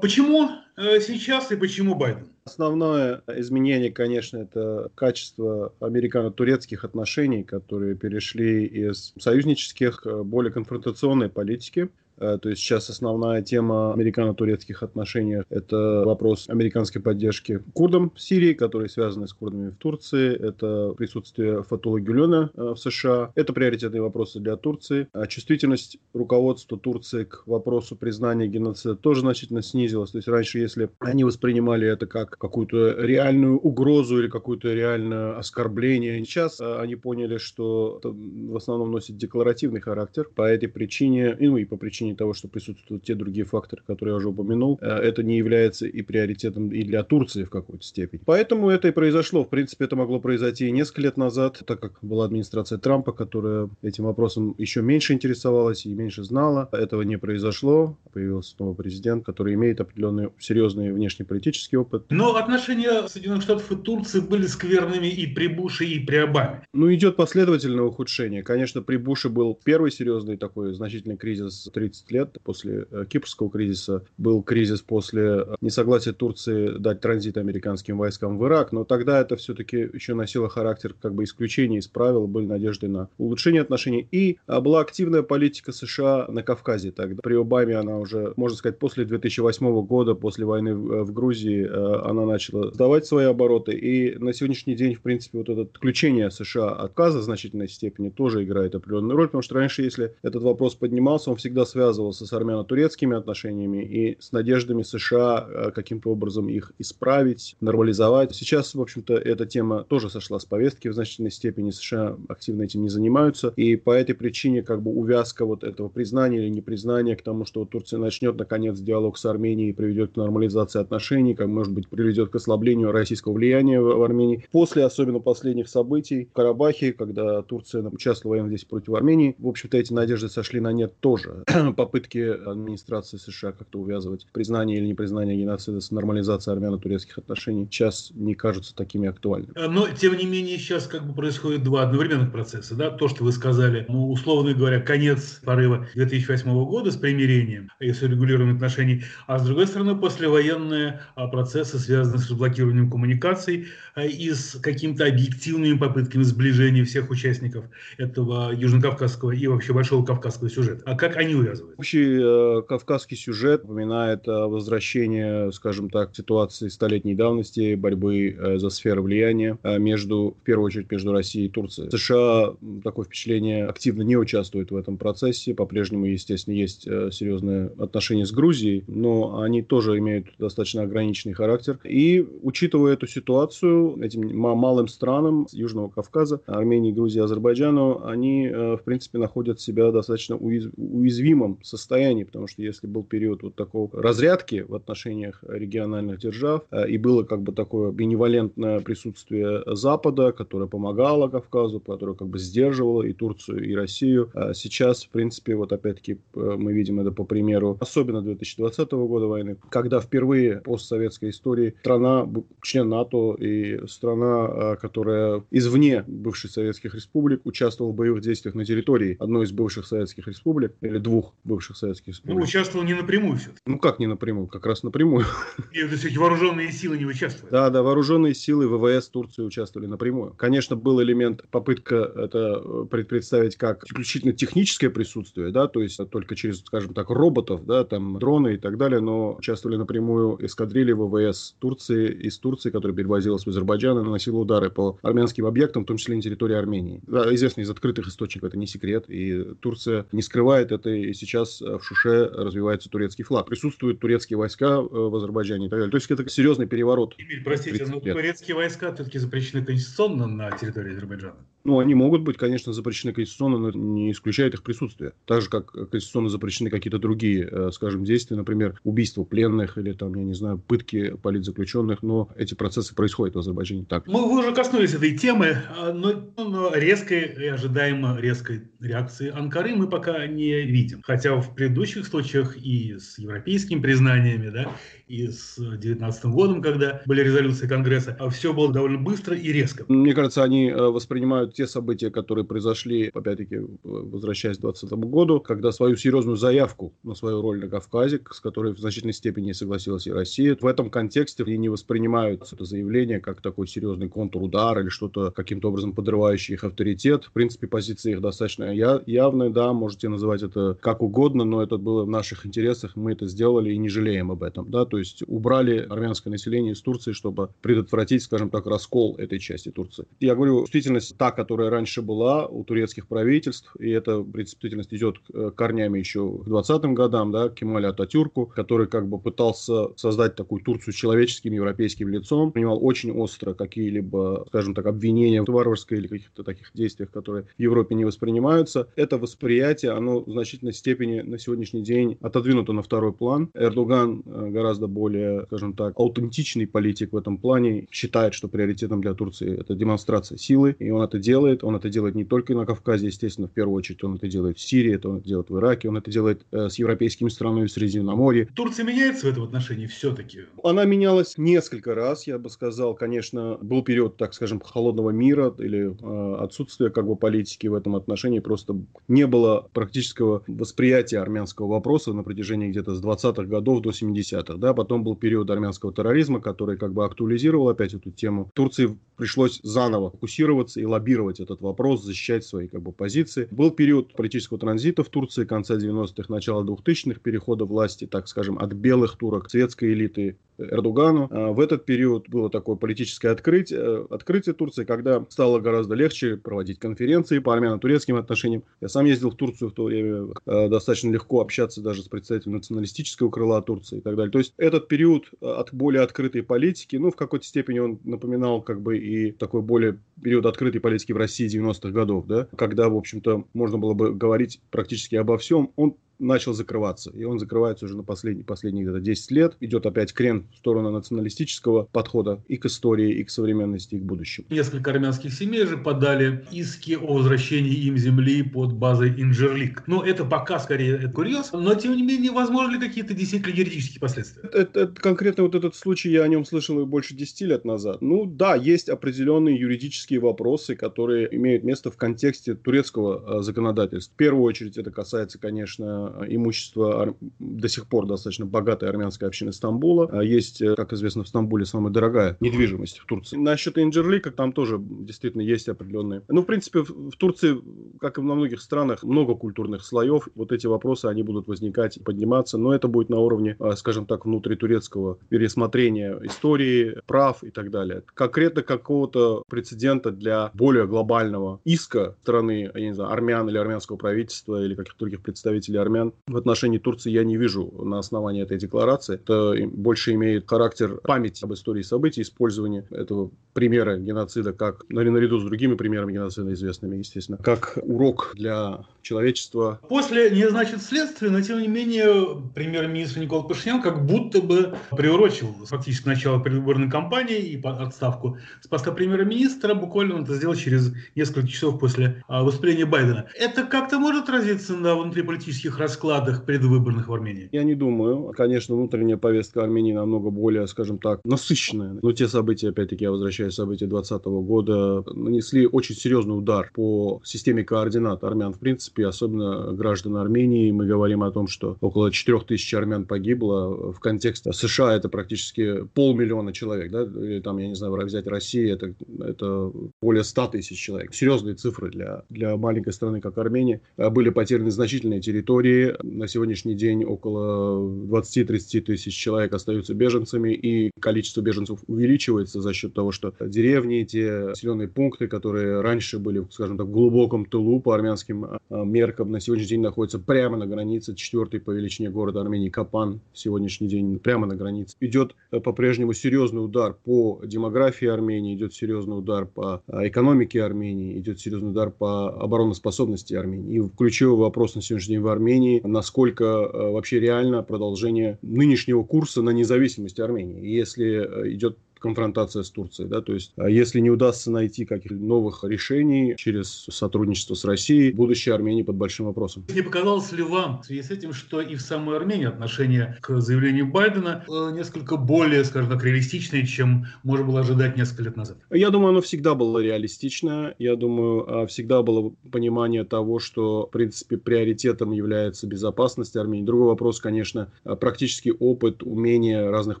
почему э, сейчас и почему Байден? Основное изменение, конечно, это качество американо-турецких отношений, которые перешли из союзнических более конфронтационной политики. Э, то есть сейчас основная тема американо-турецких отношений – это вопрос американской поддержки курдам в Сирии, которые связаны с курдами в Турции. Это присутствие Фатула Гюлена э, в США. Это приоритетные вопросы для Турции. А чувствительность руководства Турции к вопросу признания геноцида тоже значительно снизилась. То есть раньше, если они воспринимали это как какую-то реальную угрозу или какое-то реальное оскорбление, сейчас э, они поняли, что это в основном носит декларативный характер. По этой причине, ну и по причине причине того, что присутствуют те другие факторы, которые я уже упомянул, э, это не является и приоритетом и для Турции в какой-то степени. Поэтому это и произошло. В принципе, это могло произойти и несколько лет назад, так как была администрация Трампа, которая этим вопросом еще меньше интересовалась и меньше знала. Этого не произошло. Появился новый президент, который имеет определенный серьезный внешнеполитический опыт. Но отношения Соединенных Штатов и Турции были скверными и при Буше, и при Обаме. Ну, идет последовательное ухудшение. Конечно, при Буше был первый серьезный такой значительный кризис 30 30 лет после э, Кипрского кризиса. Был кризис после э, несогласия Турции дать транзит американским войскам в Ирак, но тогда это все-таки еще носило характер как бы исключения из правил, были надежды на улучшение отношений. И э, была активная политика США на Кавказе тогда. При Обаме она уже, можно сказать, после 2008 года, после войны в Грузии, она начала сдавать свои обороты. И на сегодняшний день, в принципе, вот это отключение США от Каза в значительной степени тоже играет определенную роль, потому что раньше, если этот вопрос поднимался, он всегда связан связывался с армяно-турецкими отношениями и с надеждами США э, каким-то образом их исправить, нормализовать. Сейчас, в общем-то, эта тема тоже сошла с повестки в значительной степени. США активно этим не занимаются. И по этой причине как бы увязка вот этого признания или непризнания к тому, что Турция начнет наконец диалог с Арменией и приведет к нормализации отношений, как может быть приведет к ослаблению российского влияния в Армении. После особенно последних событий в Карабахе, когда Турция участвовала действии против Армении, в общем-то эти надежды сошли на нет тоже попытки администрации США как-то увязывать признание или непризнание геноцида с нормализацией армяно-турецких отношений сейчас не кажутся такими актуальными. Э, но, тем не менее, сейчас как бы происходит два одновременных процесса. Да? То, что вы сказали, ну, условно говоря, конец порыва 2008 года с примирением и с урегулированием отношений, а с другой стороны, послевоенные а, процессы, связанные с разблокированием коммуникаций э, и с какими-то объективными попытками сближения всех участников этого Южно-Кавказского и вообще Большого Кавказского сюжета. А как они увязаны? Рассказывает. Общий э, кавказский сюжет напоминает э, возвращение, скажем так, ситуации столетней давности, борьбы э, за сферу влияния э, между, в первую очередь, между Россией и Турцией. США, такое впечатление, активно не участвуют в этом процессе. По-прежнему, естественно, есть э, серьезные отношения с Грузией, но они тоже имеют достаточно ограниченный характер. И, учитывая эту ситуацию, этим малым странам Южного Кавказа, Армении, Грузии, Азербайджану, они, э, в принципе, находят себя достаточно уязвимым состоянии, потому что если был период вот такого разрядки в отношениях региональных держав, э, и было как бы такое беневалентное присутствие Запада, которое помогало Кавказу, которое как бы сдерживало и Турцию, и Россию, а сейчас, в принципе, вот опять-таки э, мы видим это по примеру, особенно 2020 года войны, когда впервые постсоветской истории страна, член НАТО и страна, э, которая извне бывших советских республик участвовала в боевых действиях на территории одной из бывших советских республик, или двух бывших советских республик. Ну, участвовал не напрямую все-таки. Ну, как не напрямую? Как раз напрямую. И то есть вооруженные силы не участвовали? Да, да, вооруженные силы ВВС Турции участвовали напрямую. Конечно, был элемент, попытка это э, представить как исключительно техническое присутствие, да, то есть только через, скажем так, роботов, да, там, дроны и так далее, но участвовали напрямую эскадрильи ВВС Турции, из Турции, которая перевозилась в Азербайджан и наносила удары по армянским объектам, в том числе на территории Армении. Да, известно из открытых источников, это не секрет, и Турция не скрывает это и сейчас сейчас э, в Шуше развивается турецкий флаг. Присутствуют турецкие войска э, в Азербайджане и так далее. То есть это серьезный переворот. Игорь, простите, но турецкие войска все-таки запрещены конституционно на территории Азербайджана? Ну, они могут быть, конечно, запрещены конституционно, но не исключает их присутствие. Так же, как конституционно запрещены какие-то другие, э, скажем, действия, например, убийство пленных или, там, я не знаю, пытки политзаключенных, но эти процессы происходят в Азербайджане так. Мы уже коснулись этой темы, а, но, но резкой и ожидаемо резкой реакции Анкары мы пока не видим. Хотя Хотя в предыдущих случаях и с европейскими признаниями, да, и с 2019 годом, когда были резолюции Конгресса, а все было довольно быстро и резко. Мне кажется, они э, воспринимают те события, которые произошли, опять-таки, возвращаясь к 2020 году, когда свою серьезную заявку на свою роль на Кавказе, с которой в значительной степени согласилась и Россия, в этом контексте они не воспринимают это заявление как такой серьезный контур удара или что-то каким-то образом подрывающий их авторитет. В принципе, позиция их достаточно я, явная, да, можете называть это как угодно, но это было в наших интересах, мы это сделали и не жалеем об этом, да, то есть убрали армянское население из Турции, чтобы предотвратить, скажем так, раскол этой части Турции. Я говорю, действительность та, которая раньше была у турецких правительств, и эта действительность идет э, корнями еще к 20-м годам, да, Кемаля Ататюрку, который как бы пытался создать такую Турцию человеческим европейским лицом, принимал очень остро какие-либо, скажем так, обвинения в варварской или каких-то таких действиях, которые в Европе не воспринимаются. Это восприятие, оно в значительной степени на сегодняшний день отодвинуто на второй план. Эрдоган э, гораздо более, скажем так, аутентичный политик в этом плане, считает, что приоритетом для Турции это демонстрация силы, и он это делает. Он это делает не только на Кавказе, естественно, в первую очередь он это делает в Сирии, это он это делает в Ираке, он это делает э, с европейскими странами в Средиземноморье. Турция меняется в этом отношении все-таки? Она менялась несколько раз, я бы сказал. Конечно, был период, так скажем, холодного мира или э, отсутствия как бы политики в этом отношении. Просто не было практического восприятия армянского вопроса на протяжении где-то с 20-х годов до 70-х. Да? Потом был период армянского терроризма, который как бы актуализировал опять эту тему. Турции пришлось заново фокусироваться и лоббировать этот вопрос, защищать свои как бы, позиции. Был период политического транзита в Турции конца 90-х, начала 2000-х, перехода власти, так скажем, от белых турок, светской элиты Эрдогану. А, в этот период было такое политическое открытие, открытие Турции, когда стало гораздо легче проводить конференции по армяно-турецким отношениям. Я сам ездил в Турцию в то время, а, достаточно легко общаться даже с представителем националистического крыла Турции и так далее. То есть этот период а, от более открытой политики, ну, в какой-то степени он напоминал как бы и такой более период открытой политики в России 90-х годов, да, когда, в общем-то, можно было бы говорить практически обо всем. Он начал закрываться. И он закрывается уже на последние, последние где-то 10 лет. Идет опять крен в сторону националистического подхода и к истории, и к современности, и к будущему. Несколько армянских семей же подали иски о возвращении им земли под базой Инжерлик. Но это пока скорее это курьез, но тем не менее, возможно ли какие-то действительно юридические последствия? Это, это, конкретно вот этот случай, я о нем слышал больше 10 лет назад. Ну да, есть определенные юридические вопросы, которые имеют место в контексте турецкого э, законодательства. В первую очередь это касается, конечно, имущество до сих пор достаточно богатой армянской общины Стамбула. А есть, э, как известно, в Стамбуле самая дорогая недвижимость в Турции. Насчет Инджерлика там тоже действительно есть определенные... Ну, в принципе, в Турции, как и во многих странах, много культурных слоев. Вот эти вопросы, они будут возникать и подниматься, но это будет на уровне, а, скажем так, внутритурецкого пересмотрения истории, прав и так далее. Конкретно какого-то прецедента для более глобального иска страны, я не знаю, армян или армянского правительства или каких-то других представителей армян армян в отношении Турции я не вижу на основании этой декларации. Это больше имеет характер памяти об истории событий, использования этого примера геноцида как, наряду с другими примерами геноцида известными, естественно, как урок для человечества. После не значит следствия, но тем не менее премьер-министр Никола Пашинян как будто бы приурочил фактически начало предвыборной кампании и отставку с поста премьер-министра. Буквально он это сделал через несколько часов после а, выступления Байдена. Это как-то может отразиться на внутриполитических раскладах предвыборных в Армении? Я не думаю. Конечно, внутренняя повестка Армении намного более, скажем так, насыщенная. Но те события, опять-таки, я возвращаюсь к события 2020 года, нанесли очень серьезный удар по системе координат армян в принципе, особенно граждан Армении. Мы говорим о том, что около 4 тысяч армян погибло. В контексте США это практически полмиллиона человек, да, или там, я не знаю, взять Россию, это, это более 100 тысяч человек. Серьезные цифры для, для маленькой страны, как Армения. Были потеряны значительные территории, на сегодняшний день около 20-30 тысяч человек остаются беженцами, и количество беженцев увеличивается за счет того, что деревни, те населенные пункты, которые раньше были, скажем так, в глубоком тылу по армянским а, меркам, на сегодняшний день находятся прямо на границе, четвертый по величине города Армении, Капан, сегодняшний день прямо на границе. Идет э, по-прежнему серьезный удар по демографии Армении, идет серьезный удар по экономике Армении, идет серьезный удар по обороноспособности Армении. И ключевой вопрос на сегодняшний день в Армении насколько э, вообще реально продолжение нынешнего курса на независимость Армении. Если э, идет конфронтация с Турцией. Да? То есть, а если не удастся найти каких-то новых решений через сотрудничество с Россией, будущее Армении под большим вопросом. Не показалось ли вам в связи с этим, что и в самой Армении отношение к заявлению Байдена э, несколько более, скажем так, реалистичное, чем можно было ожидать несколько лет назад? Я думаю, оно всегда было реалистично. Я думаю, а, всегда было понимание того, что, в принципе, приоритетом является безопасность Армении. Другой вопрос, конечно, а, практический опыт, умения разных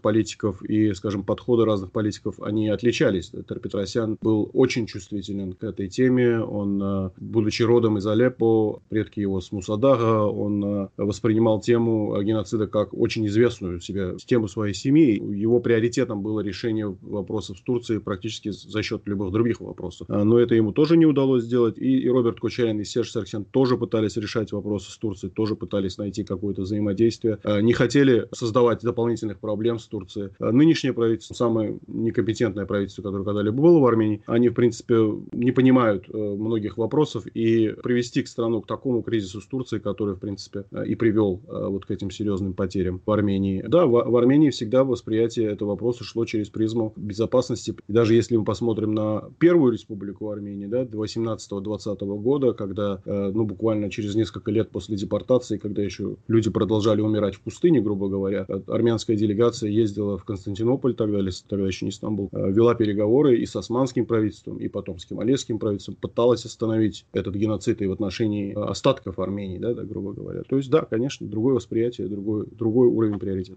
политиков и, скажем, подходы разных политиков, они отличались. Петросян был очень чувствителен к этой теме. Он, а, будучи родом из Алеппо, предки его с Мусадага, он воспринимал тему геноцида как очень известную себе тему своей семьи. Его приоритетом было решение вопросов с Турцией практически за счет любых других вопросов. Но это ему тоже не удалось сделать. И, и Роберт Кучерин и Серж Сарксян тоже пытались решать вопросы с Турцией, тоже пытались найти какое-то взаимодействие. Не хотели создавать дополнительных проблем с Турцией. Нынешнее правительство, самое некомпетентное правительство, которое когда-либо было в Армении, они, в принципе, не понимают э, многих вопросов и привести к страну к такому кризису с Турцией, который, в принципе, э, и привел э, вот к этим серьезным потерям в Армении. Да, в, в Армении всегда восприятие этого вопроса шло через призму безопасности. И даже если мы посмотрим на первую республику Армении, да, 18-20 года, когда, ну, буквально через несколько лет после депортации, когда еще люди продолжали умирать в пустыне, грубо говоря, армянская делегация ездила в Константинополь, тогда, тогда еще не Стамбул, э, вела переговоры и с османским правительством, и потом с кемалесским правительством, пыталась остановить этот геноцид и в отношении остатков Армении, да, да, грубо говоря. То есть, да, конечно, другое восприятие, другой, другой уровень приоритета.